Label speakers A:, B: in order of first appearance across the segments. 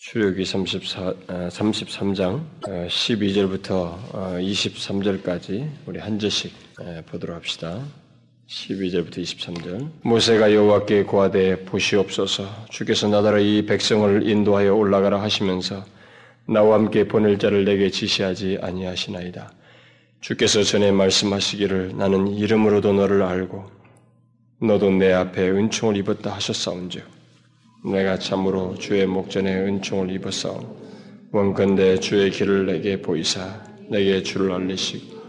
A: 출애굽기 34, 33장 12절부터 23절까지 우리 한 절씩 보도록 합시다. 12절부터 23절. 모세가 여호와께 고하되 보시옵소서 주께서 나더러 이 백성을 인도하여 올라가라 하시면서 나와 함께 보낼 자를 내게 지시하지 아니하시나이다. 주께서 전에 말씀하시기를 나는 이름으로도 너를 알고 너도 내 앞에 은총을 입었다 하셨사온즉 내가 참으로 주의 목전에 은총을 입었사오. 원컨대 주의 길을 내게 보이사 내게 주를 알리시고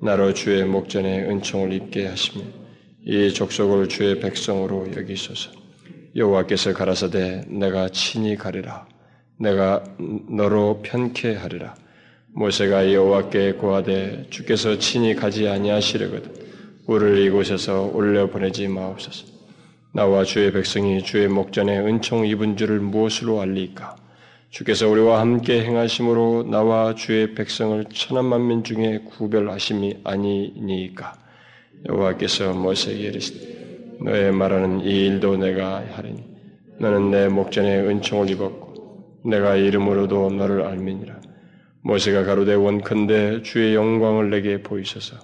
A: 나로 주의 목전에 은총을 입게 하시며 이 족속을 주의 백성으로 여기소서. 여호와께서 가라사대 내가 친히 가리라. 내가 너로 편케 하리라. 모세가 여호와께 고하되 주께서 친히 가지 아니하시려거든 우리를 이곳에서 올려 보내지 마옵소서. 나와 주의 백성이 주의 목전에 은총 입은 줄을 무엇으로 알리까? 주께서 우리와 함께 행하심으로 나와 주의 백성을 천한 만민 중에 구별하심이 아니니까. 여호와께서 모세에게 이르시되 너의 말하는 이 일도 내가 하리니 너는 내 목전에 은총을 입었고 내가 이름으로도 너를 알미니라. 모세가 가로되 원컨대 주의 영광을 내게 보이소서.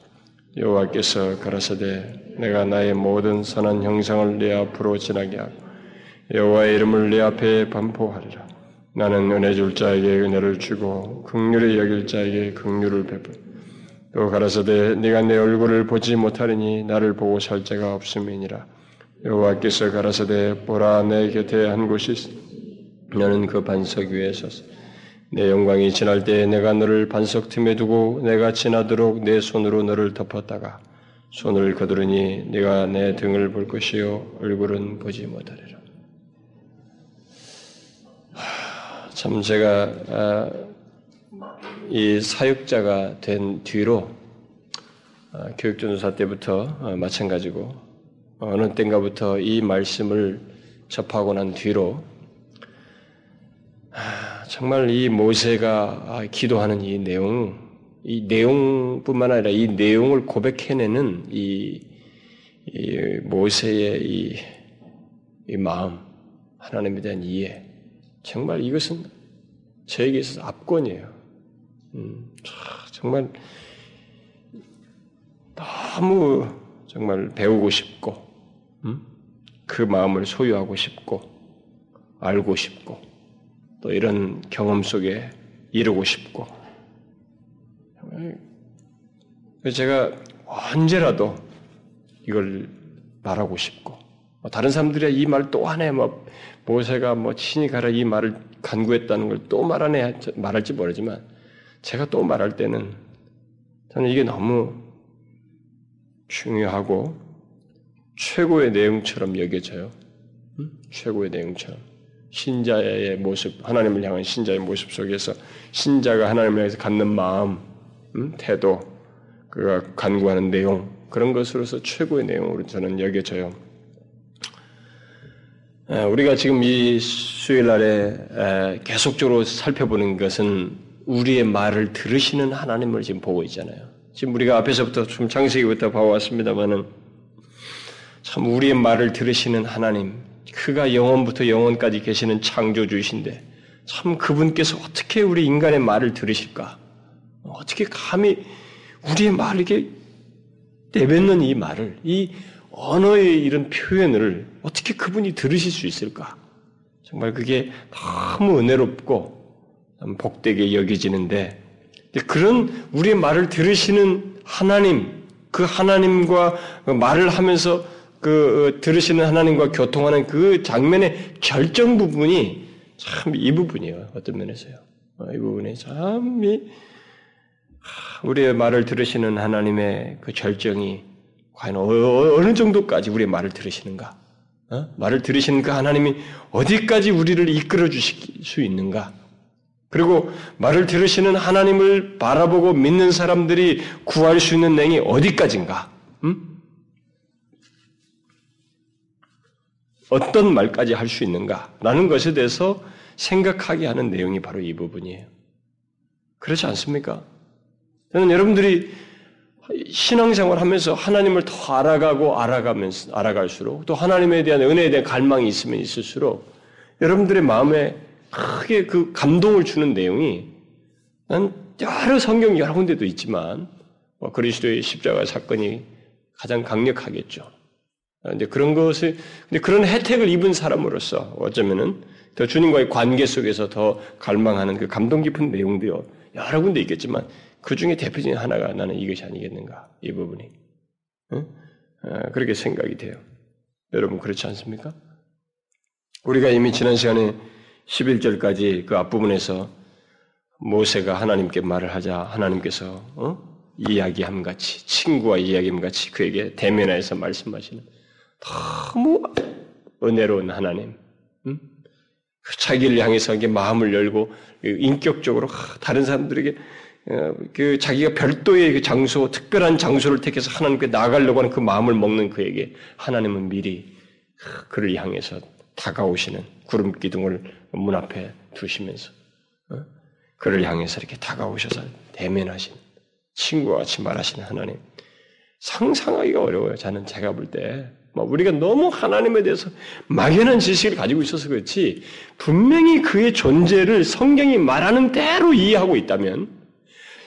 A: 여호와께서 가라사대 내가 나의 모든 선한 형상을 내 앞으로 지나게 하고 여호와의 이름을 내 앞에 반포하리라. 나는 은혜 줄 자에게 은혜를 주고 극률을 여길 자에게 극률을 베풀. 또 가라사대 네가 내 얼굴을 보지 못하리니 나를 보고 살 자가 없음이니라. 여호와께서 가라사대 보라 내 곁에 한 곳이 있 너는 그 반석 위에 섰어. 내 영광이 지날 때에 내가 너를 반석 틈에 두고 내가 지나도록 내 손으로 너를 덮었다가 손을 거두르니 네가 내 등을 볼 것이요 얼굴은 보지 못하리라. 참 제가 아, 이 사역자가 된 뒤로 아, 교육전도사 때부터 아, 마찬가지고 어느 때인가부터 이 말씀을 접하고 난 뒤로 정말 이 모세가 기도하는 이 내용, 이 내용뿐만 아니라 이 내용을 고백해내는 이, 이 모세의 이, 이 마음, 하나님에 대한 이해, 정말 이것은 저에게 있어서 압권이에요. 음, 정말 너무 정말 배우고 싶고, 음? 그 마음을 소유하고 싶고, 알고 싶고, 또 이런 경험 속에 이루고 싶고 제가 언제라도 이걸 말하고 싶고 뭐 다른 사람들이 이 말 또 하네 뭐 모세가 뭐 친히 가라 이 말을 간구했다는 걸 또 말하네 말할지 모르지만 제가 또 말할 때는 저는 이게 너무 중요하고 최고의 내용처럼 여겨져요. 음? 최고의 내용처럼. 신자의 모습, 하나님을 향한 신자의 모습 속에서 신자가 하나님을 향해서 갖는 마음, 음, 태도, 그가 간구하는 내용 그런 것으로서 최고의 내용으로 저는 여겨져요. 우리가 지금 이 수요일 날에 계속적으로 살펴보는 것은 우리의 말을 들으시는 하나님을 지금 보고 있잖아요. 지금 우리가 앞에서부터 좀 창세기부터 봐왔습니다만은 참 우리의 말을 들으시는 하나님, 그가 영원부터 영원까지 계시는 창조주이신데 참 그분께서 어떻게 우리 인간의 말을 들으실까? 어떻게 감히 우리의 말을 이렇게 내뱉는 이 말을, 이 언어의 이런 표현을 어떻게 그분이 들으실 수 있을까? 정말 그게 너무 은혜롭고 복되게 여겨지는데 그런 우리의 말을 들으시는 하나님, 그 하나님과 말을 하면서 그 어, 들으시는 하나님과 교통하는 그 장면의 결정 부분이 참 이 부분이에요. 어떤 면에서요. 어, 이 부분이 참 이, 우리의 말을 들으시는 하나님의 그 절정이 과연 어, 어느 정도까지 우리의 말을 들으시는가? 어? 말을 들으시는 그 하나님이 어디까지 우리를 이끌어 주실 수 있는가? 그리고 말을 들으시는 하나님을 바라보고 믿는 사람들이 구할 수 있는 냉이 어디까지인가? 음? 어떤 말까지 할 수 있는가라는 것에 대해서 생각하게 하는 내용이 바로 이 부분이에요. 그렇지 않습니까? 저는 여러분들이 신앙생활 하면서 하나님을 더 알아가고 알아가면서 알아갈수록 또 하나님에 대한 은혜에 대한 갈망이 있으면 있을수록 여러분들의 마음에 크게 그 감동을 주는 내용이 난 여러 성경 여러 군데도 있지만 뭐 그리스도의 십자가 사건이 가장 강력하겠죠. 근데 그런 것을 근데 그런 혜택을 입은 사람으로서 어쩌면은 더 주님과의 관계 속에서 더 갈망하는 그 감동 깊은 내용도요 여러 군데 있겠지만 그 중에 대표적인 하나가 나는 이것이 아니겠는가 이 부분이 응? 어, 그렇게 생각이 돼요. 여러분 그렇지 않습니까? 우리가 이미 지난 시간에 11절까지 그 앞부분에서 모세가 하나님께 말을 하자 하나님께서 어? 이야기함 같이 친구와 이야기함 같이 그에게 대면해서 말씀하시는 너무 은혜로운 하나님, 응? 자기를 향해서 이게 마음을 열고 인격적으로 다른 사람들에게 어, 그 자기가 별도의 그 장소, 특별한 장소를 택해서 하나님께 나가려고 하는 그 마음을 먹는 그에게 하나님은 미리 그를 향해서 다가오시는 구름 기둥을 문 앞에 두시면서 어? 그를 향해서 이렇게 다가오셔서 대면하신 친구와 같이 말하시는 하나님 상상하기가 어려워요. 저는 제가 볼 때. 뭐 우리가 너무 하나님에 대해서 막연한 지식을 가지고 있어서 그렇지 분명히 그의 존재를 성경이 말하는 대로 이해하고 있다면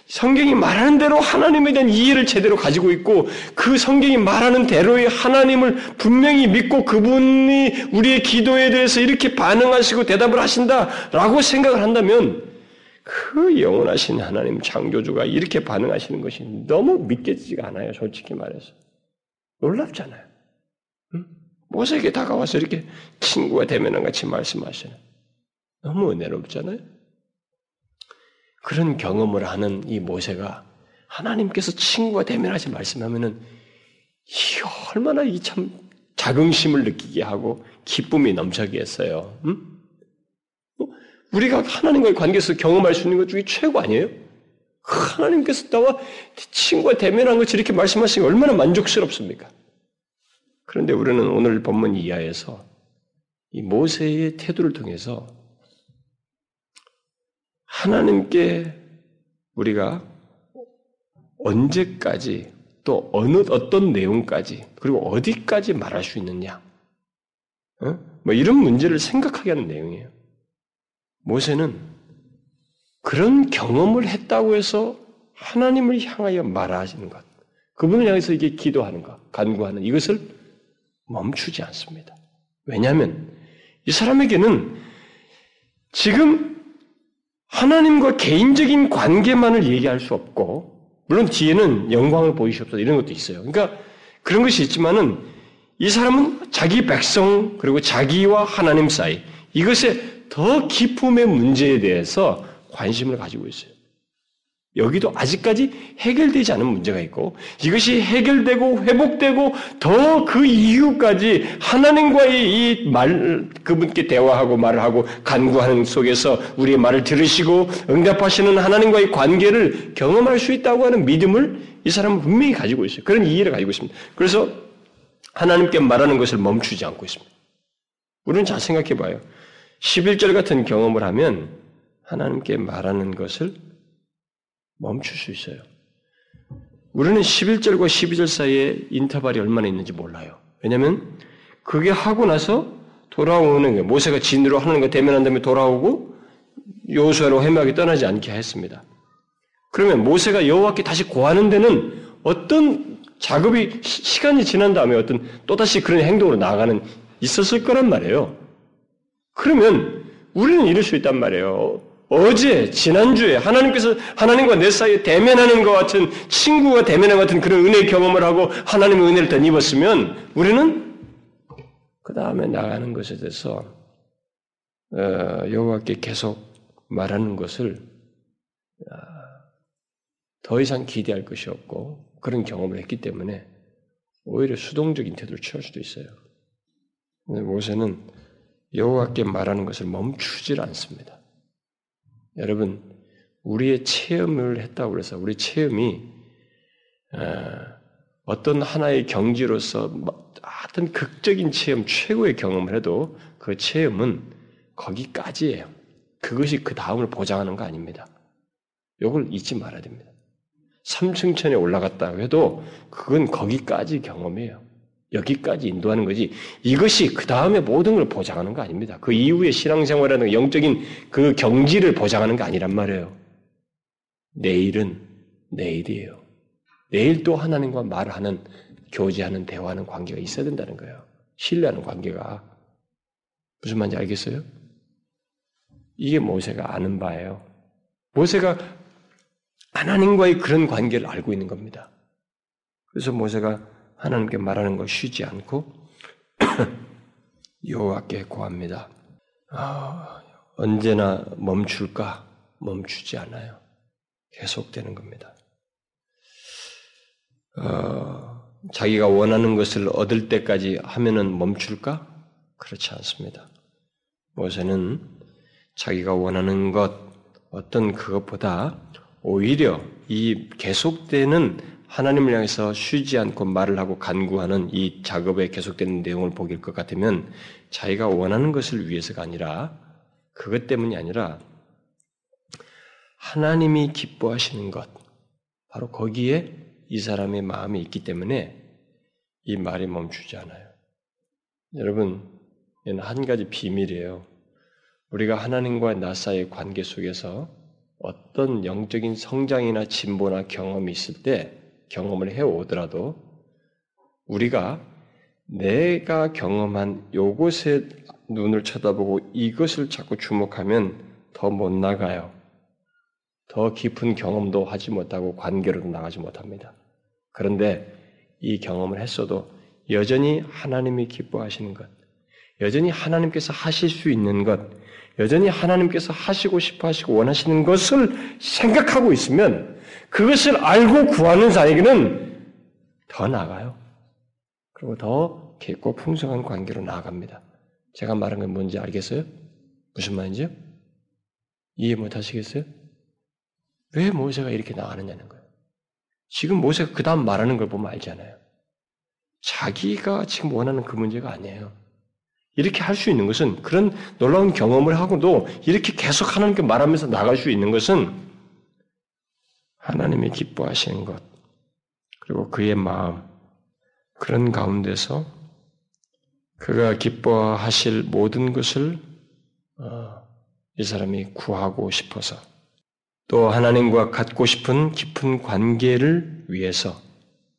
A: 성경이 말하는 대로 하나님에 대한 이해를 제대로 가지고 있고 그 성경이 말하는 대로의 하나님을 분명히 믿고 그분이 우리의 기도에 대해서 이렇게 반응하시고 대답을 하신다라고 생각을 한다면 그 영원하신 하나님 창조주가 이렇게 반응하시는 것이 너무 믿겨지지가 않아요. 솔직히 말해서. 놀랍잖아요. 응? 모세에게 다가와서 이렇게 친구가 되면 같이 말씀하시는. 너무 은혜롭잖아요. 그런 경험을 하는 이 모세가 하나님께서 친구가 되면하시 말씀하면은 이 얼마나 이 참 자긍심을 느끼게 하고 기쁨이 넘쳐게 했어요. 응? 우리가 하나님과의 관계에서 경험할 수 있는 것 중에 최고 아니에요? 하나님께서 나와 친구가 대면한 것이 이렇게 말씀하시니 얼마나 만족스럽습니까? 그런데 우리는 오늘 본문 이하에서 이 모세의 태도를 통해서 하나님께 우리가 언제까지 또 어느 어떤 내용까지 그리고 어디까지 말할 수 있느냐, 어? 뭐 이런 문제를 생각하게 하는 내용이에요. 모세는 그런 경험을 했다고 해서 하나님을 향하여 말하시는 것, 그분을 향해서 이게 기도하는 것, 간구하는 이것을 멈추지 않습니다. 왜냐하면 이 사람에게는 지금 하나님과 개인적인 관계만을 얘기할 수 없고, 물론 뒤에는 영광을 보이시옵소서 이런 것도 있어요. 그러니까 그런 것이 있지만은 이 사람은 자기 백성 그리고 자기와 하나님 사이 이것에 더 기품의 문제에 대해서 관심을 가지고 있어요. 여기도 아직까지 해결되지 않은 문제가 있고 이것이 해결되고 회복되고 더 그 이후까지 하나님과의 이 말 그분께 대화하고 말을 하고 간구하는 속에서 우리의 말을 들으시고 응답하시는 하나님과의 관계를 경험할 수 있다고 하는 믿음을 이 사람은 분명히 가지고 있어요. 그런 이해를 가지고 있습니다. 그래서 하나님께 말하는 것을 멈추지 않고 있습니다. 우리는 잘 생각해 봐요. 11절 같은 경험을 하면 하나님께 말하는 것을 멈출 수 있어요. 우리는 11절과 12절 사이에 인터벌이 얼마나 있는지 몰라요. 왜냐하면 그게 하고 나서 돌아오는 거예요. 모세가 진으로 하나님과 대면한 다음에 돌아오고 요수아로 헤매하게 떠나지 않게 했습니다. 그러면 모세가 여호와께 다시 고하는 데는 어떤 작업이 시간이 지난 다음에 어떤 또다시 그런 행동으로 나가는 있었을 거란 말이에요. 그러면 우리는 이럴 수 있단 말이에요. 어제, 지난주에 하나님께서 하나님과 내 사이에 대면하는 것 같은 친구가 대면하는 것 같은 그런 은혜 경험을 하고 하나님의 은혜를 더 입었으면 우리는 그 다음에 나가는 것에 대해서 어, 여호와께 계속 말하는 것을 아, 더 이상 기대할 것이 없고 그런 경험을 했기 때문에 오히려 수동적인 태도를 취할 수도 있어요. 모세는 여호와께 말하는 것을 멈추질 않습니다. 여러분, 우리의 체험을 했다고 그래서 우리 체험이 어, 어떤 하나의 경지로서 어떤 극적인 체험, 최고의 경험을 해도 그 체험은 거기까지예요. 그것이 그 다음을 보장하는 거 아닙니다. 이걸 잊지 말아야 됩니다. 삼층천에 올라갔다 해도 그건 거기까지 경험이에요. 여기까지 인도하는 거지. 이것이 그 다음에 모든 걸 보장하는 거 아닙니다. 그 이후에 신앙생활이라는 영적인 그 경지를 보장하는 게 아니란 말이에요. 내일은 내일이에요. 내일 또 하나님과 말하는, 교제하는, 대화하는 관계가 있어야 된다는 거예요. 신뢰하는 관계가. 무슨 말인지 알겠어요? 이게 모세가 아는 바예요. 모세가 하나님과의 그런 관계를 알고 있는 겁니다. 그래서 모세가 하나님께 말하는 걸 쉬지 않고 여호와께 구합니다. 아, 언제나 멈출까? 멈추지 않아요. 계속되는 겁니다. 어, 자기가 원하는 것을 얻을 때까지 하면은 멈출까? 그렇지 않습니다. 모세는 자기가 원하는 것, 어떤 그것보다 오히려 이 계속되는 하나님을 향해서 쉬지 않고 말을 하고 간구하는 이 작업에 계속되는 내용을 보길 것 같으면 자기가 원하는 것을 위해서가 아니라 그것 때문이 아니라 하나님이 기뻐하시는 것, 바로 거기에 이 사람의 마음이 있기 때문에 이 말이 멈추지 않아요. 여러분, 얘는 한 가지 비밀이에요. 우리가 하나님과 나 사이의 관계 속에서 어떤 영적인 성장이나 진보나 경험이 있을 때 경험을 해오더라도 우리가 내가 경험한 요것에 눈을 쳐다보고 이것을 자꾸 주목하면 더 못 나가요. 더 깊은 경험도 하지 못하고 관계로도 나가지 못합니다. 그런데 이 경험을 했어도 여전히 하나님이 기뻐하시는 것, 여전히 하나님께서 하실 수 있는 것, 여전히 하나님께서 하시고 싶어 하시고 원하시는 것을 생각하고 있으면 그것을 알고 구하는 자에게는 더 나아가요. 그리고 더 깊고 풍성한 관계로 나아갑니다. 제가 말한 건 뭔지 알겠어요? 무슨 말인지요? 이해 못 하시겠어요? 왜 모세가 이렇게 나가느냐는 거예요. 지금 모세가 그 다음 말하는 걸 보면 알잖아요. 자기가 지금 원하는 그 문제가 아니에요. 이렇게 할 수 있는 것은 그런 놀라운 경험을 하고도 이렇게 계속 하나님께 말하면서 나갈 수 있는 것은 하나님이 기뻐하시는 것, 그리고 그의 마음, 그런 가운데서 그가 기뻐하실 모든 것을 어, 이 사람이 구하고 싶어서 또 하나님과 갖고 싶은 깊은 관계를 위해서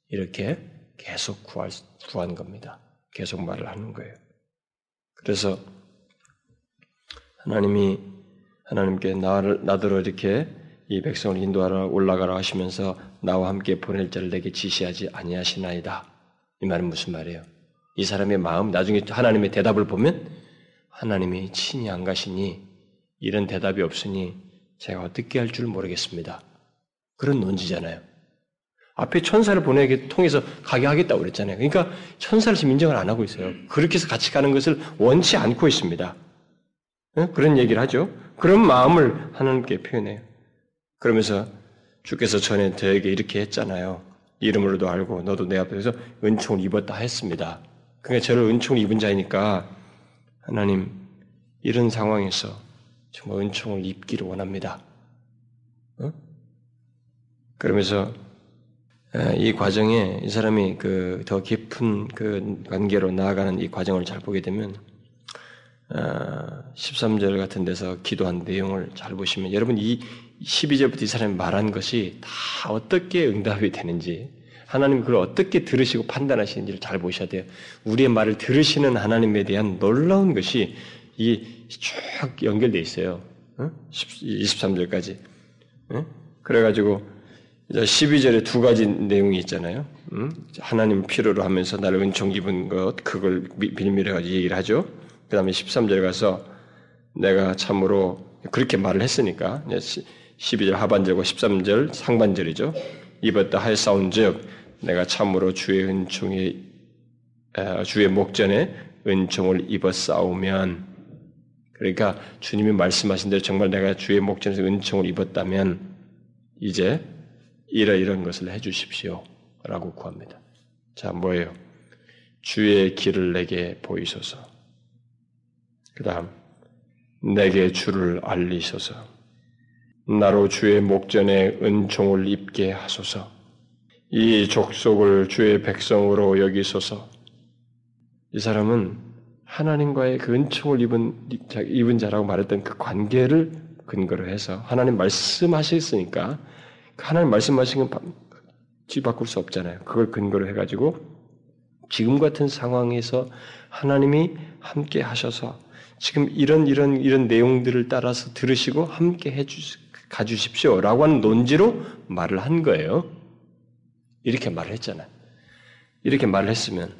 A: 이렇게 계속 구할, 구한 겁니다. 계속 말을 하는 거예요. 그래서 하나님이 하나님께 나를 나더러 이렇게 이 백성을 인도하러 올라가라 하시면서 나와 함께 보낼 자를 내게 지시하지 아니하시나이다. 이 말은 무슨 말이에요? 이 사람의 마음 나중에 하나님의 대답을 보면 하나님이 친히 안 가시니 이런 대답이 없으니 제가 어떻게 할 줄 모르겠습니다. 그런 논지잖아요. 앞에 천사를 보내게 통해서 가게 하겠다고 그랬잖아요. 그러니까 천사를 지금 인정을 안 하고 있어요. 그렇게 해서 같이 가는 것을 원치 않고 있습니다. 그런 얘기를 하죠. 그런 마음을 하나님께 표현해요. 그러면서 주께서 전에 저에게 이렇게 했잖아요. 이름으로도 알고 너도 내 앞에서 은총을 입었다 했습니다. 그러니까 저를 은총을 입은 자이니까 하나님 이런 상황에서 정말 은총을 입기를 원합니다. 어? 그러면서 이 과정에 이 사람이 그 더 깊은 그 관계로 나아가는 이 과정을 잘 보게 되면 13절 어, 같은 데서 기도한 내용을 잘 보시면 여러분 이 12절부터 이 사람이 말한 것이 다 어떻게 응답이 되는지 하나님 그걸 어떻게 들으시고 판단하시는지를 잘 보셔야 돼요. 우리의 말을 들으시는 하나님에 대한 놀라운 것이 이쭉 연결돼 있어요. 23절까지. 그래가지고 12절에 두 가지 내용이 있잖아요. 하나님 필요로 하면서 나를 은총 입은 것, 그걸 빌미를 가지고 얘기를 하죠. 그 다음에 13절에 가서 내가 참으로 그렇게 말을 했으니까 12절 하반절과 13절 상반절이죠. 입었다 하였사온 즉 내가 참으로 주의 은총에 주의 목전에 은총을 입어 싸우면 그러니까 주님이 말씀하신 대로 정말 내가 주의 목전에서 은총을 입었다면 이제 이러이런 것을 해 주십시오. 라고 구합니다. 자, 뭐예요? 주의 길을 내게 보이소서. 그 다음, 내게 주를 알리소서. 나로 주의 목전에 은총을 입게 하소서. 이 족속을 주의 백성으로 여기소서. 이 사람은 하나님과의 그 은총을 입은, 입은 자라고 말했던 그 관계를 근거로 해서 하나님 말씀하셨으니까 그 하나님 말씀하신 건 뒤바꿀 수 없잖아요. 그걸 근거로 해가지고 지금 같은 상황에서 하나님이 함께 하셔서 지금 이런 이런 이런 내용들을 따라서 들으시고 함께 해주 가주십시오 라고 하는 논지로 말을 한 거예요. 이렇게 말을 했잖아요. 이렇게 말을 했으면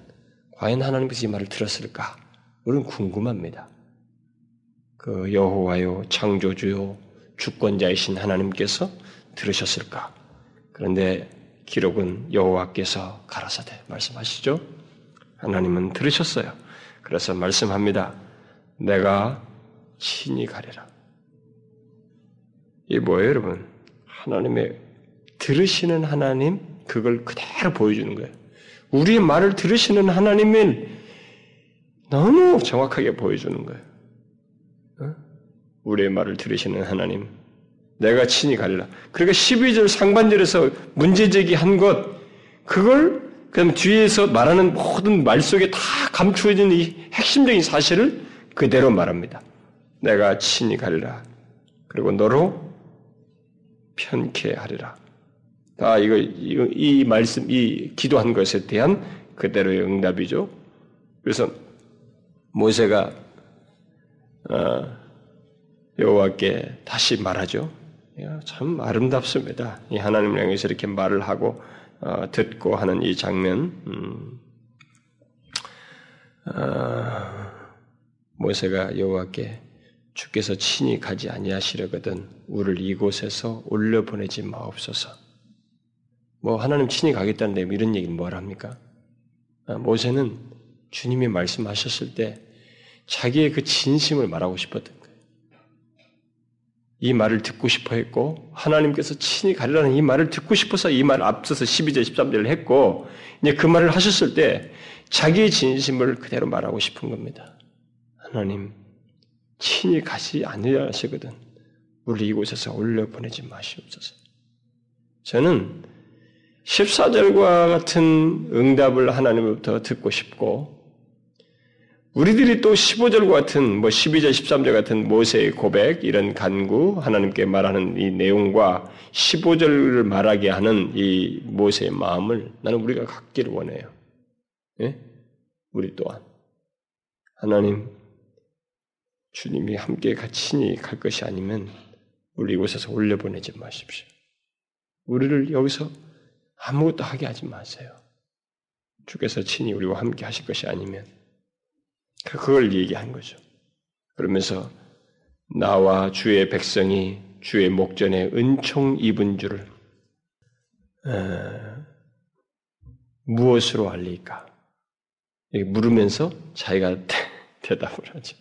A: 과연 하나님께서 이 말을 들었을까? 우리는 궁금합니다. 그 여호와요 창조주요 주권자이신 하나님께서 들으셨을까? 그런데 기록은 여호와께서 가라사대 말씀하시죠. 하나님은 들으셨어요. 그래서 말씀합니다. 내가 친히 가리라. 이 뭐예요, 여러분? 하나님의 들으시는 하나님 그걸 그대로 보여주는 거예요. 우리의 말을 들으시는 하나님은 너무 정확하게 보여주는 거예요. 어? 우리의 말을 들으시는 하나님, 내가 친히 가리라. 그러니까 12절 상반절에서 문제제기한 것, 그걸 그다음 뒤에서 말하는 모든 말 속에 다 감추어진 이 핵심적인 사실을 그대로 말합니다. 내가 친히 가리라. 그리고 너로 편케 하리라. 다 이거, 이거 이 말씀 이 기도한 것에 대한 그대로의 응답이죠. 그래서 모세가 어, 여호와께 다시 말하죠. 참 아름답습니다. 이 하나님을 향해서 이렇게 말을 하고 어, 듣고 하는 이 장면. 음, 어, 모세가 여호와께 주께서 친히 가지 아니하시려거든 우리를 이곳에서 올려 보내지 마옵소서. 뭐 하나님 친히 가겠다는 데 이런 얘기는 뭘 합니까? 아, 모세는 주님이 말씀하셨을 때 자기의 그 진심을 말하고 싶었던 거예요. 이 말을 듣고 싶어 했고 하나님께서 친히 가리라는 이 말을 듣고 싶어서 이 말을 앞서서 12절 13절을 했고 이제 그 말을 하셨을 때 자기의 진심을 그대로 말하고 싶은 겁니다. 하나님 친히 가시 아니하시거든 우리 이곳에서 올려 보내지 마시옵소서. 저는 14절과 같은 응답을 하나님으로부터 듣고 싶고 우리들이 또 15절과 같은 뭐 12절 13절 같은 모세의 고백 이런 간구 하나님께 말하는 이 내용과 15절을 말하게 하는 이 모세의 마음을 나는 우리가 갖기를 원해요. 예? 우리 또한 하나님 주님이 함께 같이 갈 것이 아니면 우리 이곳에서 올려보내지 마십시오. 우리를 여기서 아무것도 하게 하지 마세요. 주께서 친히 우리와 함께 하실 것이 아니면 그걸 얘기한 거죠. 그러면서 나와 주의 백성이 주의 목전에 은총 입은 줄을 어, 무엇으로 알리까? 물으면서 자기가 대답을 하죠.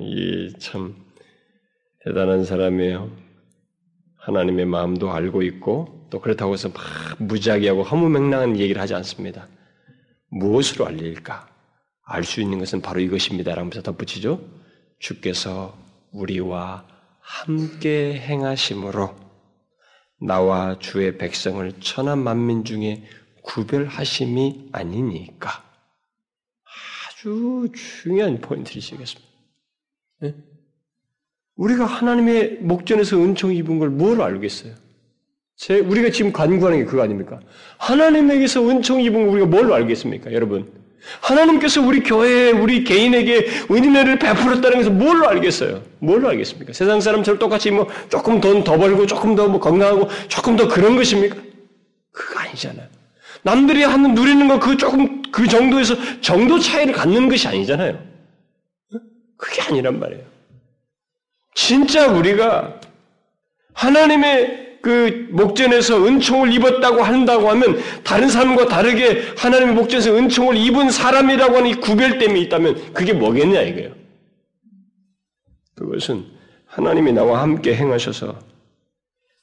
A: 이 참 대단한 사람이에요. 하나님의 마음도 알고 있고 또 그렇다고 해서 막 무지하게 하고 허무맹랑한 얘기를 하지 않습니다. 무엇으로 알릴까? 알 수 있는 것은 바로 이것입니다. 라면서 덧붙이죠. 주께서 우리와 함께 행하심으로 나와 주의 백성을 천한 만민 중에 구별하심이 아니니까. 아주 중요한 포인트이시겠습니다. 네? 우리가 하나님의 목전에서 은총 입은 걸 뭘 알겠어요? 제, 우리가 지금 간구하는 게 그거 아닙니까? 하나님에게서 은총 입은 걸 우리가 뭘 알겠습니까, 여러분? 하나님께서 우리 교회에, 우리 개인에게 은혜를 베풀었다는 것을 뭘로 알겠어요? 뭘로 알겠습니까? 세상 사람처럼 똑같이 뭐 조금 돈 더 벌고 조금 더 뭐 건강하고 조금 더 그런 것입니까? 그거 아니잖아요. 남들이 하는 누리는 거 그 조금 그 정도에서 정도 차이를 갖는 것이 아니잖아요. 그게 아니란 말이에요. 진짜 우리가 하나님의 그 목전에서 은총을 입었다고 한다고 하면 다른 사람과 다르게 하나님의 목전에서 은총을 입은 사람이라고 하는 이 구별됨이 있다면 그게 뭐겠냐 이거예요. 그것은 하나님이 나와 함께 행하셔서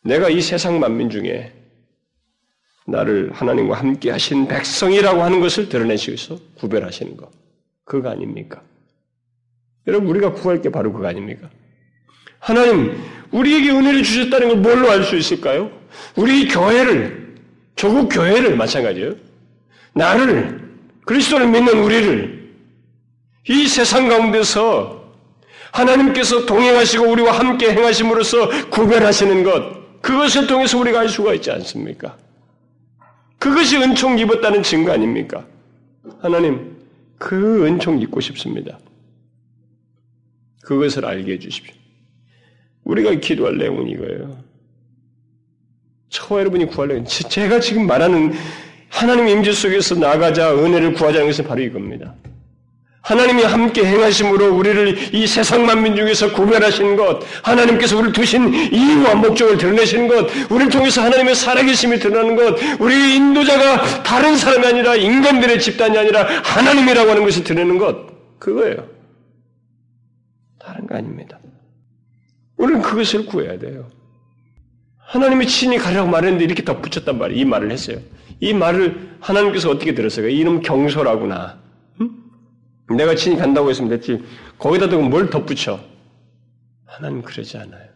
A: 내가 이 세상 만민 중에 나를 하나님과 함께 하신 백성이라고 하는 것을 드러내시면서 구별하시는 것. 그거 아닙니까? 여러분, 우리가 구할 게 바로 그거 아닙니까? 하나님, 우리에게 은혜를 주셨다는 걸 뭘로 알 수 있을까요? 우리 교회를, 조국 교회를 마찬가지예요. 나를 그리스도를 믿는 우리를 이 세상 가운데서 하나님께서 동행하시고 우리와 함께 행하심으로써 구별하시는 것, 그것을 통해서 우리가 알 수가 있지 않습니까? 그것이 은총 입었다는 증거 아닙니까? 하나님, 그 은총 입고 싶습니다. 그것을 알게 해주십시오. 우리가 기도할 내용은 이거예요. 저와 여러분이 구하려는 제가 지금 말하는 하나님의 임재 속에서 나가자 은혜를 구하자는 것은 바로 이겁니다. 하나님이 함께 행하심으로 우리를 이 세상 만민 중에서 구별하신 것, 하나님께서 우리를 두신 이유와 목적을 드러내시는 것, 우리를 통해서 하나님의 살아계심이 드러나는 것, 우리의 인도자가 다른 사람이 아니라 인간들의 집단이 아니라 하나님이라고 하는 것을 드러내는 것, 그거예요. 다른 거 아닙니다. 우리는 그것을 구해야 돼요. 하나님이 친히 가라고 말했는데 이렇게 덧붙였단 말이에요. 이 말을 했어요. 이 말을 하나님께서 어떻게 들었어요? 이놈 경솔하구나. 응? 내가 친히 간다고 했으면 됐지. 거기다 대고 뭘 덧붙여? 하나님 그러지 않아요.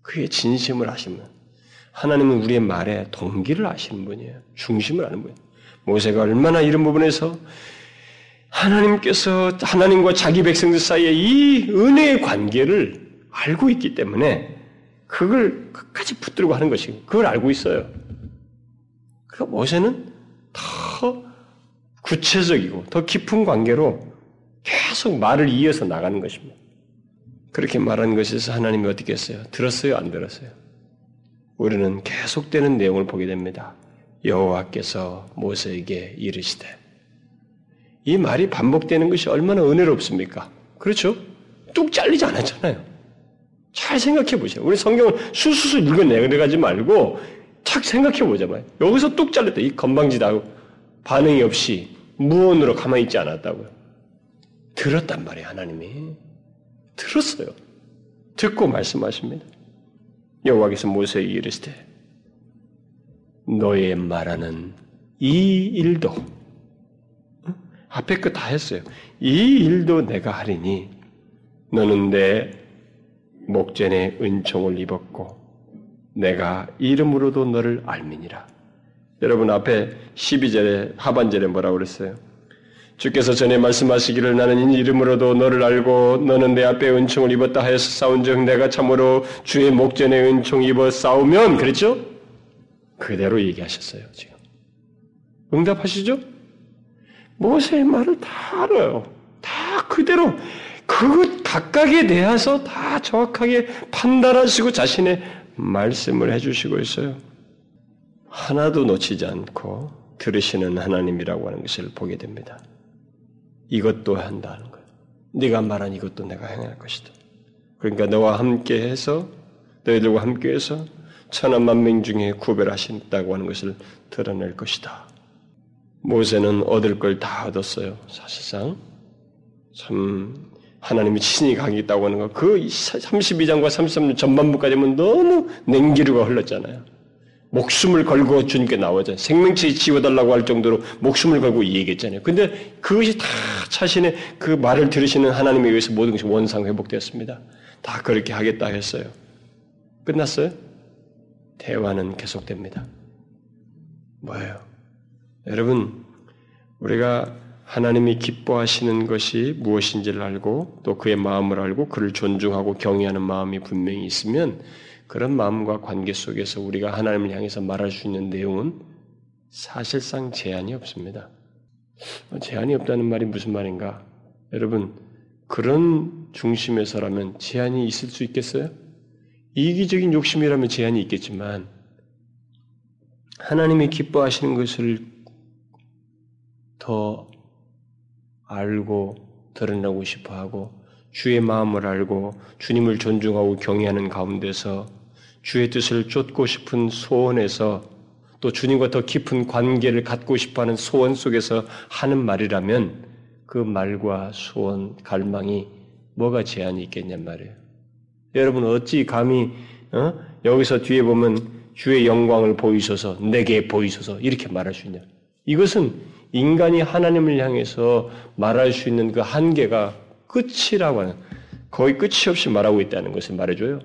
A: 그의 진심을 아시면 하나님은 우리의 말에 동기를 아시는 분이에요. 중심을 아는 분이에요. 모세가 얼마나 이런 부분에서 하나님께서 하나님과 자기 백성들 사이에 이 은혜의 관계를 알고 있기 때문에 그걸 끝까지 붙들고 하는 것이 그걸 알고 있어요. 그 모세는 더 구체적이고 더 깊은 관계로 계속 말을 이어서 나가는 것입니다. 그렇게 말하는 것에서 하나님이 어떻게 했어요? 들었어요? 안 들었어요? 우리는 계속되는 내용을 보게 됩니다. 여호와께서 모세에게 이르시되 이 말이 반복되는 것이 얼마나 은혜롭습니까? 그렇죠? 뚝 잘리지 않았잖아요. 잘 생각해 보세요. 우리 성경을 수수수 읽어내가지 말고 착 생각해 보자마요. 여기서 뚝 잘렸다. 이 건방지다고 반응이 없이 무언으로 가만히 있지 않았다고요. 들었단 말이에요, 하나님이. 들었어요. 듣고 말씀하십니다. 여호와께서 모세에게 이르시되 너의 말하는 이 일도 앞에 거 다 했어요. 이 일도 내가 하리니 너는 내 목전에 은총을 입었고 내가 이름으로도 너를 알미니라. 여러분 앞에 12절에 하반절에 뭐라고 그랬어요? 주께서 전에 말씀하시기를 나는 이 이름으로도 너를 알고 너는 내 앞에 은총을 입었다 하여서 싸운즉 내가 참으로 주의 목전에 은총 입어 싸우면 그랬죠? 그대로 얘기하셨어요 지금 응답하시죠? 모세의 말을 다 알아요. 다 그대로 그것 각각에 대해서 다 정확하게 판단하시고 자신의 말씀을 해주시고 있어요. 하나도 놓치지 않고 들으시는 하나님이라고 하는 것을 보게 됩니다. 이것도 한다는 거예요. 네가 말한 이것도 내가 행할 것이다. 그러니까 너와 함께해서 너희들과 함께해서 천한 만명 중에 구별하신다고 하는 것을 드러낼 것이다. 모세는 얻을 걸 다 얻었어요. 사실상 참 하나님이 친히 가겠다고 하는 거, 그 32장과 33장 전반부까지는 너무 냉기류가 흘렀잖아요. 목숨을 걸고 주님께 나오잖아요. 생명체 지워달라고 할 정도로 목숨을 걸고 얘기했잖아요. 근데 그것이 다 자신의 그 말을 들으시는 하나님에 의해서 모든 것이 원상 회복되었습니다. 다 그렇게 하겠다 했어요. 끝났어요? 대화는 계속됩니다. 뭐예요? 여러분, 우리가 하나님이 기뻐하시는 것이 무엇인지를 알고 또 그의 마음을 알고 그를 존중하고 경외하는 마음이 분명히 있으면 그런 마음과 관계 속에서 우리가 하나님을 향해서 말할 수 있는 내용은 사실상 제한이 없습니다. 제한이 없다는 말이 무슨 말인가? 여러분, 그런 중심에서라면 제한이 있을 수 있겠어요? 이기적인 욕심이라면 제한이 있겠지만, 하나님이 기뻐하시는 것을 더 알고 드러나고 싶어 하고 주의 마음을 알고 주님을 존중하고 경외하는 가운데서 주의 뜻을 쫓고 싶은 소원에서 또 주님과 더 깊은 관계를 갖고 싶어 하는 소원 속에서 하는 말이라면 그 말과 소원, 갈망이 뭐가 제한이 있겠냔 말이에요. 여러분 어찌 감히 어? 여기서 뒤에 보면 주의 영광을 보이소서 내게 보이소서 이렇게 말할 수 있냐? 이것은 인간이 하나님을 향해서 말할 수 있는 그 한계가 끝이라고 하는 거의 끝이 없이 말하고 있다는 것을 말해줘요.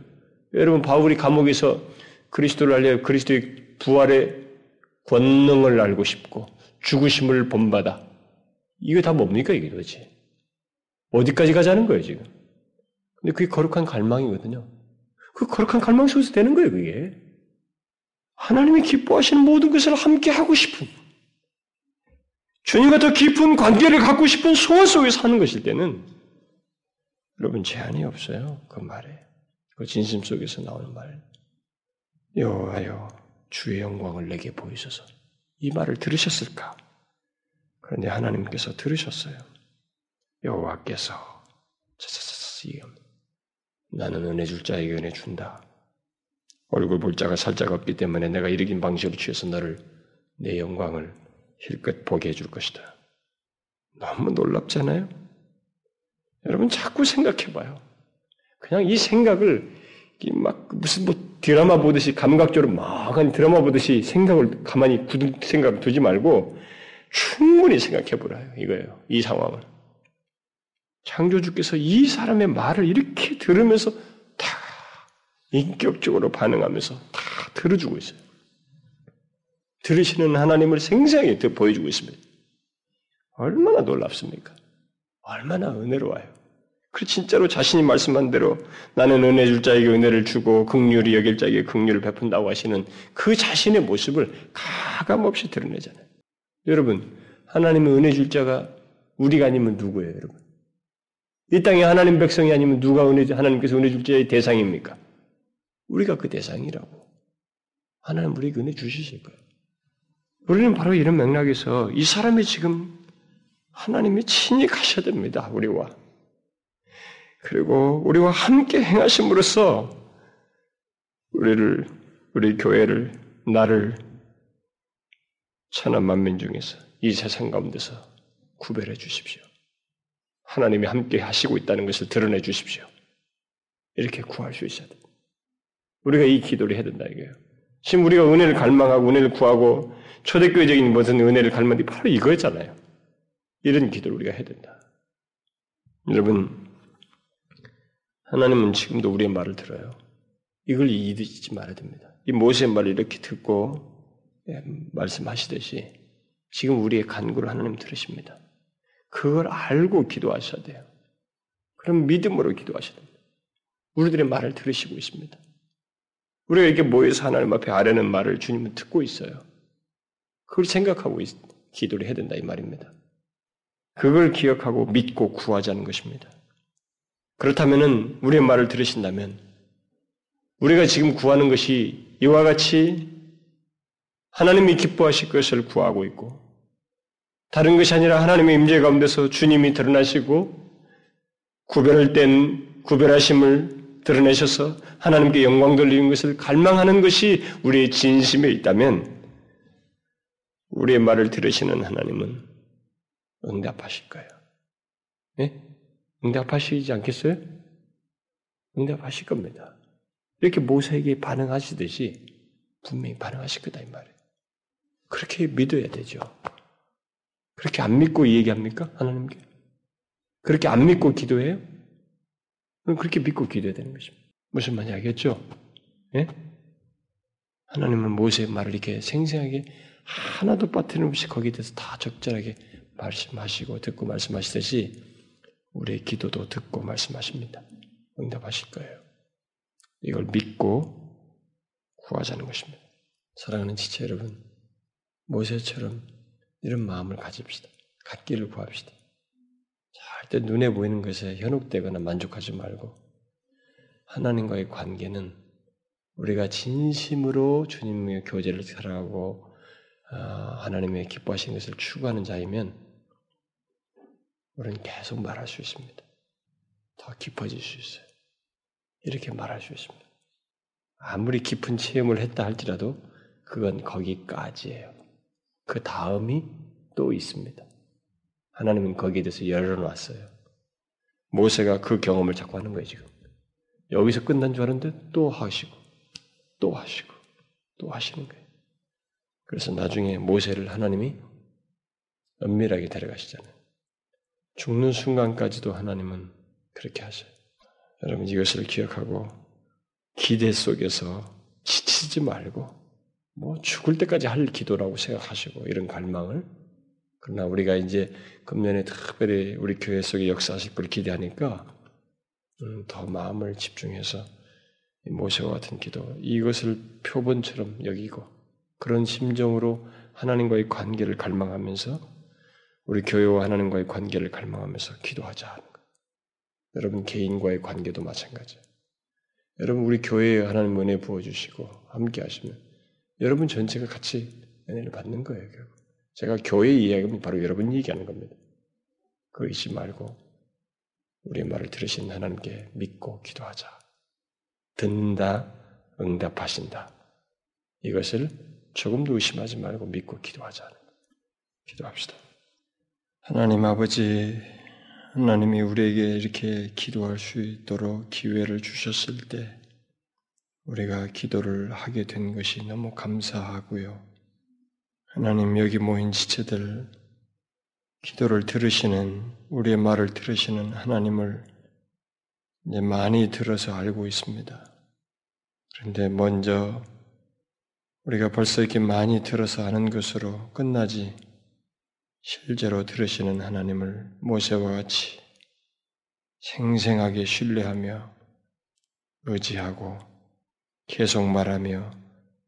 A: 여러분 바울이 감옥에서 그리스도를 알려 그리스도의 부활의 권능을 알고 싶고 죽으심을 본받아 이거 다 뭡니까 이게 도대체? 어디까지 가자는 거예요 지금? 근데 그게 거룩한 갈망이거든요. 그 거룩한 갈망 속에서 되는 거예요 그게. 하나님이 기뻐하시는 모든 것을 함께 하고 싶은 주님과 더 깊은 관계를 갖고 싶은 소원 속에서 하는 것일 때는 여러분 제한이 없어요 그 말에 그 진심 속에서 나오는 말 여호와여 주의 영광을 내게 보이소서 이 말을 들으셨을까? 그런데 하나님께서 들으셨어요. 여호와께서 나는 은혜 줄 자에게 은혜 준다. 얼굴 볼 자가 살짝 없기 때문에 내가 이르긴 방식을 취해서 너를 내 영광을 힐끗 보게 해줄 것이다. 너무 놀랍잖아요? 여러분 자꾸 생각해 봐요. 그냥 이 생각을 막 무슨 뭐 드라마 보듯이 감각적으로 막한 드라마 보듯이 생각을 가만히 굳은 생각을 두지 말고 충분히 생각해 보라요. 이거예요. 이 상황을. 창조주께서 이 사람의 말을 이렇게 들으면서 다 인격적으로 반응하면서 다 들어주고 있어요. 들으시는 하나님을 생생하게 보여주고 있습니다. 얼마나 놀랍습니까? 얼마나 은혜로워요. 그 진짜로 자신이 말씀한 대로 나는 은혜 줄 자에게 은혜를 주고 극률이 여길 자에게 극률을 베푼다고 하시는 그 자신의 모습을 가감없이 드러내잖아요. 여러분, 하나님의 은혜 줄 자가 우리가 아니면 누구예요, 여러분? 이 땅에 하나님 백성이 아니면 누가 은혜, 하나님께서 은혜 줄 자의 대상입니까? 우리가 그 대상이라고. 하나님 우리에게 은혜 주실 거예요. 우리는 바로 이런 맥락에서 이 사람이 지금 하나님이 친히 가셔야 됩니다, 우리와. 그리고 우리와 함께 행하심으로써 우리를, 우리 교회를, 나를 천한 만민 중에서 이 세상 가운데서 구별해 주십시오. 하나님이 함께 하시고 있다는 것을 드러내 주십시오. 이렇게 구할 수 있어야 됩니다. 우리가 이 기도를 해야 된다 이거예요. 지금 우리가 은혜를 갈망하고 은혜를 구하고 초대교회적인 무슨 은혜를 갈망이 바로 이거잖아요. 이런 기도를 우리가 해야 된다. 여러분, 하나님은 지금도 우리의 말을 들어요. 이걸 잊지 말아야 됩니다. 이 모세의 말을 이렇게 듣고 예, 말씀하시듯이 지금 우리의 간구를 하나님 들으십니다. 그걸 알고 기도하셔야 돼요. 그럼 믿음으로 기도하셔야 됩니다. 우리들의 말을 들으시고 있습니다. 우리가 이렇게 모여서 하나님 앞에 아뢰는 말을 주님은 듣고 있어요. 그걸 생각하고 기도를 해야 된다 이 말입니다. 그걸 기억하고 믿고 구하자는 것입니다. 그렇다면은 우리의 말을 들으신다면 우리가 지금 구하는 것이 이와 같이 하나님이 기뻐하실 것을 구하고 있고 다른 것이 아니라 하나님의 임재 가운데서 주님이 드러나시고 구별을 뗀 구별하심을 드러내셔서 하나님께 영광 돌리는 것을 갈망하는 것이 우리의 진심에 있다면 우리의 말을 들으시는 하나님은 응답하실 거예요. 네? 응답하시지 않겠어요? 응답하실 겁니다. 이렇게 모세에게 반응하시듯이 분명히 반응하실 거다 이 말이에요. 그렇게 믿어야 되죠. 그렇게 안 믿고 얘기합니까? 하나님께? 그렇게 안 믿고 기도해요? 그럼 그렇게 믿고 기도해야 되는 것입니다. 무슨 말인지 알겠죠? 예? 하나님은 모세의 말을 이렇게 생생하게 하나도 빠뜨림없이 거기에 대해서 다 적절하게 말씀하시고 듣고 말씀하시듯이 우리의 기도도 듣고 말씀하십니다. 응답하실 거예요. 이걸 믿고 구하자는 것입니다. 사랑하는 지체 여러분, 모세처럼 이런 마음을 가집시다. 갖기를 구합시다. 절대 눈에 보이는 것에 현혹되거나 만족하지 말고 하나님과의 관계는 우리가 진심으로 주님의 교제를 살아가고 어, 하나님의 기뻐하시는 것을 추구하는 자이면 우리는 계속 말할 수 있습니다. 더 깊어질 수 있어요. 이렇게 말할 수 있습니다. 아무리 깊은 체험을 했다 할지라도 그건 거기까지예요. 그 다음이 또 있습니다. 하나님은 거기에 대해서 열어놨어요. 모세가 그 경험을 자꾸 하는 거예요, 지금. 여기서 끝난 줄 알았는데 또 하시고, 또 하시고, 또 하시는 거예요. 그래서 나중에 모세를 하나님이 은밀하게 데려가시잖아요. 죽는 순간까지도 하나님은 그렇게 하셔요. 여러분 이것을 기억하고 기대 속에서 지치지 말고 뭐 죽을 때까지 할 기도라고 생각하시고 이런 갈망을 그러나 우리가 이제 금년에 특별히 우리 교회 속에 역사하실 걸 기대하니까 음, 더 마음을 집중해서 모세와 같은 기도 이것을 표본처럼 여기고 그런 심정으로 하나님과의 관계를 갈망하면서 우리 교회와 하나님과의 관계를 갈망하면서 기도하자 하는 것. 여러분 개인과의 관계도 마찬가지예요. 여러분 우리 교회에 하나님 은혜 부어주시고 함께 하시면 여러분 전체가 같이 은혜를 받는 거예요. 결국. 제가 교회 이야기는 바로 여러분 얘기하는 겁니다. 그 잊지 말고 우리의 말을 들으신 하나님께 믿고 기도하자. 듣는다, 응답하신다. 이것을 조금도 의심하지 말고 믿고 기도하자. 기도합시다. 하나님 아버지, 하나님이 우리에게 이렇게 기도할 수 있도록 기회를 주셨을 때, 우리가 기도를 하게 된 것이 너무 감사하고요. 하나님 여기 모인 지체들, 기도를 들으시는, 우리의 말을 들으시는 하나님을 이제 많이 들어서 알고 있습니다. 그런데 먼저 우리가 벌써 이렇게 많이 들어서 아는 것으로 끝나지 실제로 들으시는 하나님을 모세와 같이 생생하게 신뢰하며 의지하고 계속 말하며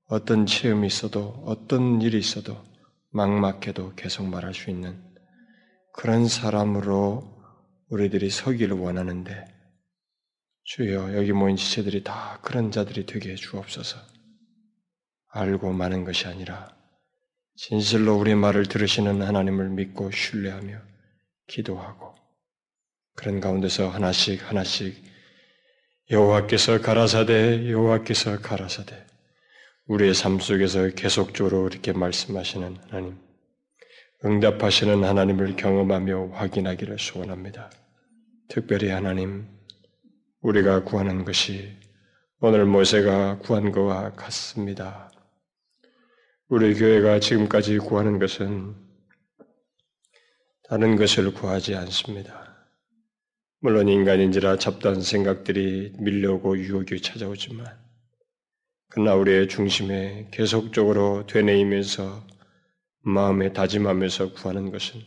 A: 어떤 체험이 있어도 어떤 일이 있어도 막막해도 계속 말할 수 있는 그런 사람으로 우리들이 서기를 원하는데 주여 여기 모인 지체들이 다 그런 자들이 되게 해 주옵소서. 알고 마는 것이 아니라 진실로 우리 말을 들으시는 하나님을 믿고 신뢰하며 기도하고 그런 가운데서 하나씩 하나씩 여호와께서 가라사대 여호와께서 가라사대 우리의 삶 속에서 계속적으로 이렇게 말씀하시는 하나님 응답하시는 하나님을 경험하며 확인하기를 소원합니다. 특별히 하나님 우리가 구하는 것이 오늘 모세가 구한 것과 같습니다. 우리 교회가 지금까지 구하는 것은 다른 것을 구하지 않습니다. 물론 인간인지라 잡다한 생각들이 밀려오고 유혹이 찾아오지만, 그러나 우리의 중심에 계속적으로 되뇌이면서 마음에 다짐하면서 구하는 것은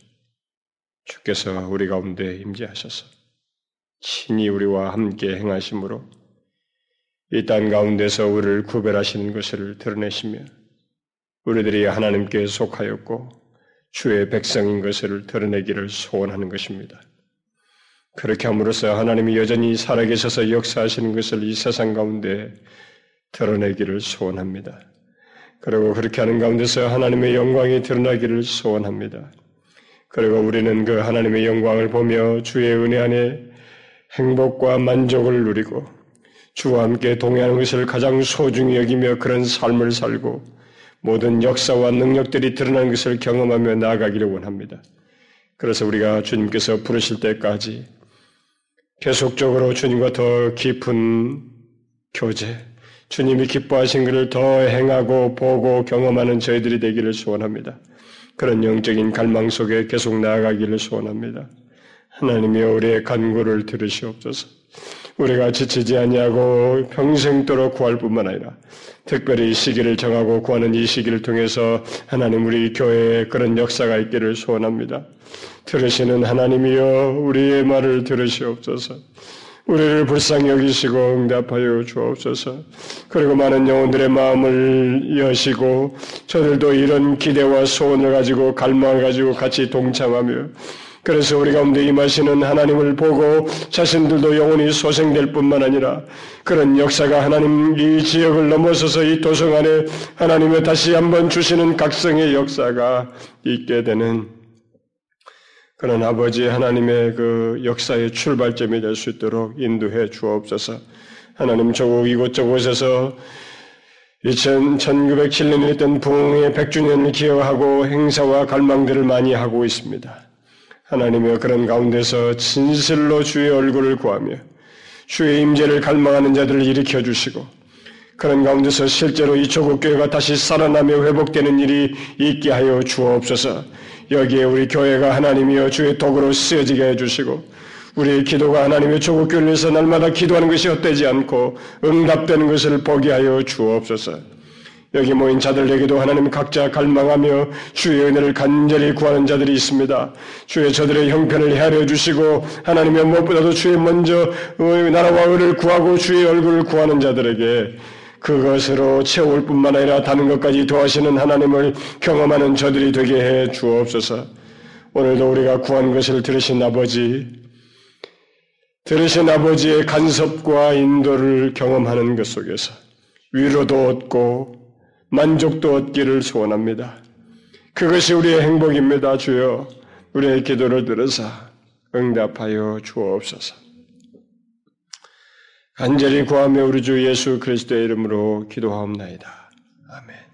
A: 주께서 우리 가운데 임재하셔서 친히 우리와 함께 행하심으로 이 땅 가운데서 우리를 구별하시는 것을 드러내시며 우리들이 하나님께 속하였고 주의 백성인 것을 드러내기를 소원하는 것입니다. 그렇게 함으로써 하나님이 여전히 살아계셔서 역사하시는 것을 이 세상 가운데 드러내기를 소원합니다. 그리고 그렇게 하는 가운데서 하나님의 영광이 드러나기를 소원합니다. 그리고 우리는 그 하나님의 영광을 보며 주의 은혜 안에 행복과 만족을 누리고 주와 함께 동행하는 것을 가장 소중히 여기며 그런 삶을 살고 모든 역사와 능력들이 드러난 것을 경험하며 나아가기를 원합니다. 그래서 우리가 주님께서 부르실 때까지 계속적으로 주님과 더 깊은 교제, 주님이 기뻐하신 것을 더 행하고 보고 경험하는 저희들이 되기를 소원합니다. 그런 영적인 갈망 속에 계속 나아가기를 소원합니다. 하나님이 우리의 간구를 들으시옵소서. 우리가 지치지 아니하고 평생도록 구할 뿐만 아니라 특별히 시기를 정하고 구하는 이 시기를 통해서 하나님 우리 교회에 그런 역사가 있기를 소원합니다. 들으시는 하나님이여 우리의 말을 들으시옵소서. 우리를 불쌍히 여기시고 응답하여 주옵소서. 그리고 많은 영혼들의 마음을 여시고 저들도 이런 기대와 소원을 가지고 갈망을 가지고 같이 동참하며 그래서 우리 가운데 임하시는 하나님을 보고 자신들도 영원히 소생될 뿐만 아니라 그런 역사가 하나님 이 지역을 넘어서서 이 도성 안에 하나님의 다시 한번 주시는 각성의 역사가 있게 되는 그런 아버지 하나님의 그 역사의 출발점이 될 수 있도록 인도해 주옵소서. 하나님 저곳 이곳저곳에서 1907년에 했던 부흥의 100주년을 기억하고 행사와 갈망들을 많이 하고 있습니다. 하나님의 그런 가운데서 진실로 주의 얼굴을 구하며 주의 임재를 갈망하는 자들을 일으켜 주시고 그런 가운데서 실제로 이 조국 교회가 다시 살아나며 회복되는 일이 있게 하여 주옵소서. 여기에 우리 교회가 하나님이여 주의 독으로 쓰여지게 해 주시고 우리의 기도가 하나님의 조국 교회를 위해서 날마다 기도하는 것이 헛되지 않고 응답되는 것을 보게 하여 주옵소서. 여기 모인 자들에게도 하나님 각자 갈망하며 주의 은혜를 간절히 구하는 자들이 있습니다. 주의 저들의 형편을 헤아려 주시고 하나님의 무엇보다도 주의 먼저 나라와 의를 구하고 주의 얼굴을 구하는 자들에게 그것으로 채울 뿐만 아니라 다른 것까지 도하시는 하나님을 경험하는 저들이 되게 해 주옵소서. 오늘도 우리가 구한 것을 들으신 아버지, 들으신 아버지의 간섭과 인도를 경험하는 것 속에서 위로도 얻고 만족도 얻기를 소원합니다. 그것이 우리의 행복입니다, 주여. 우리의 기도를 들으사 응답하여 주옵소서. 간절히 구하며 우리 주 예수 그리스도의 이름으로 기도하옵나이다. 아멘.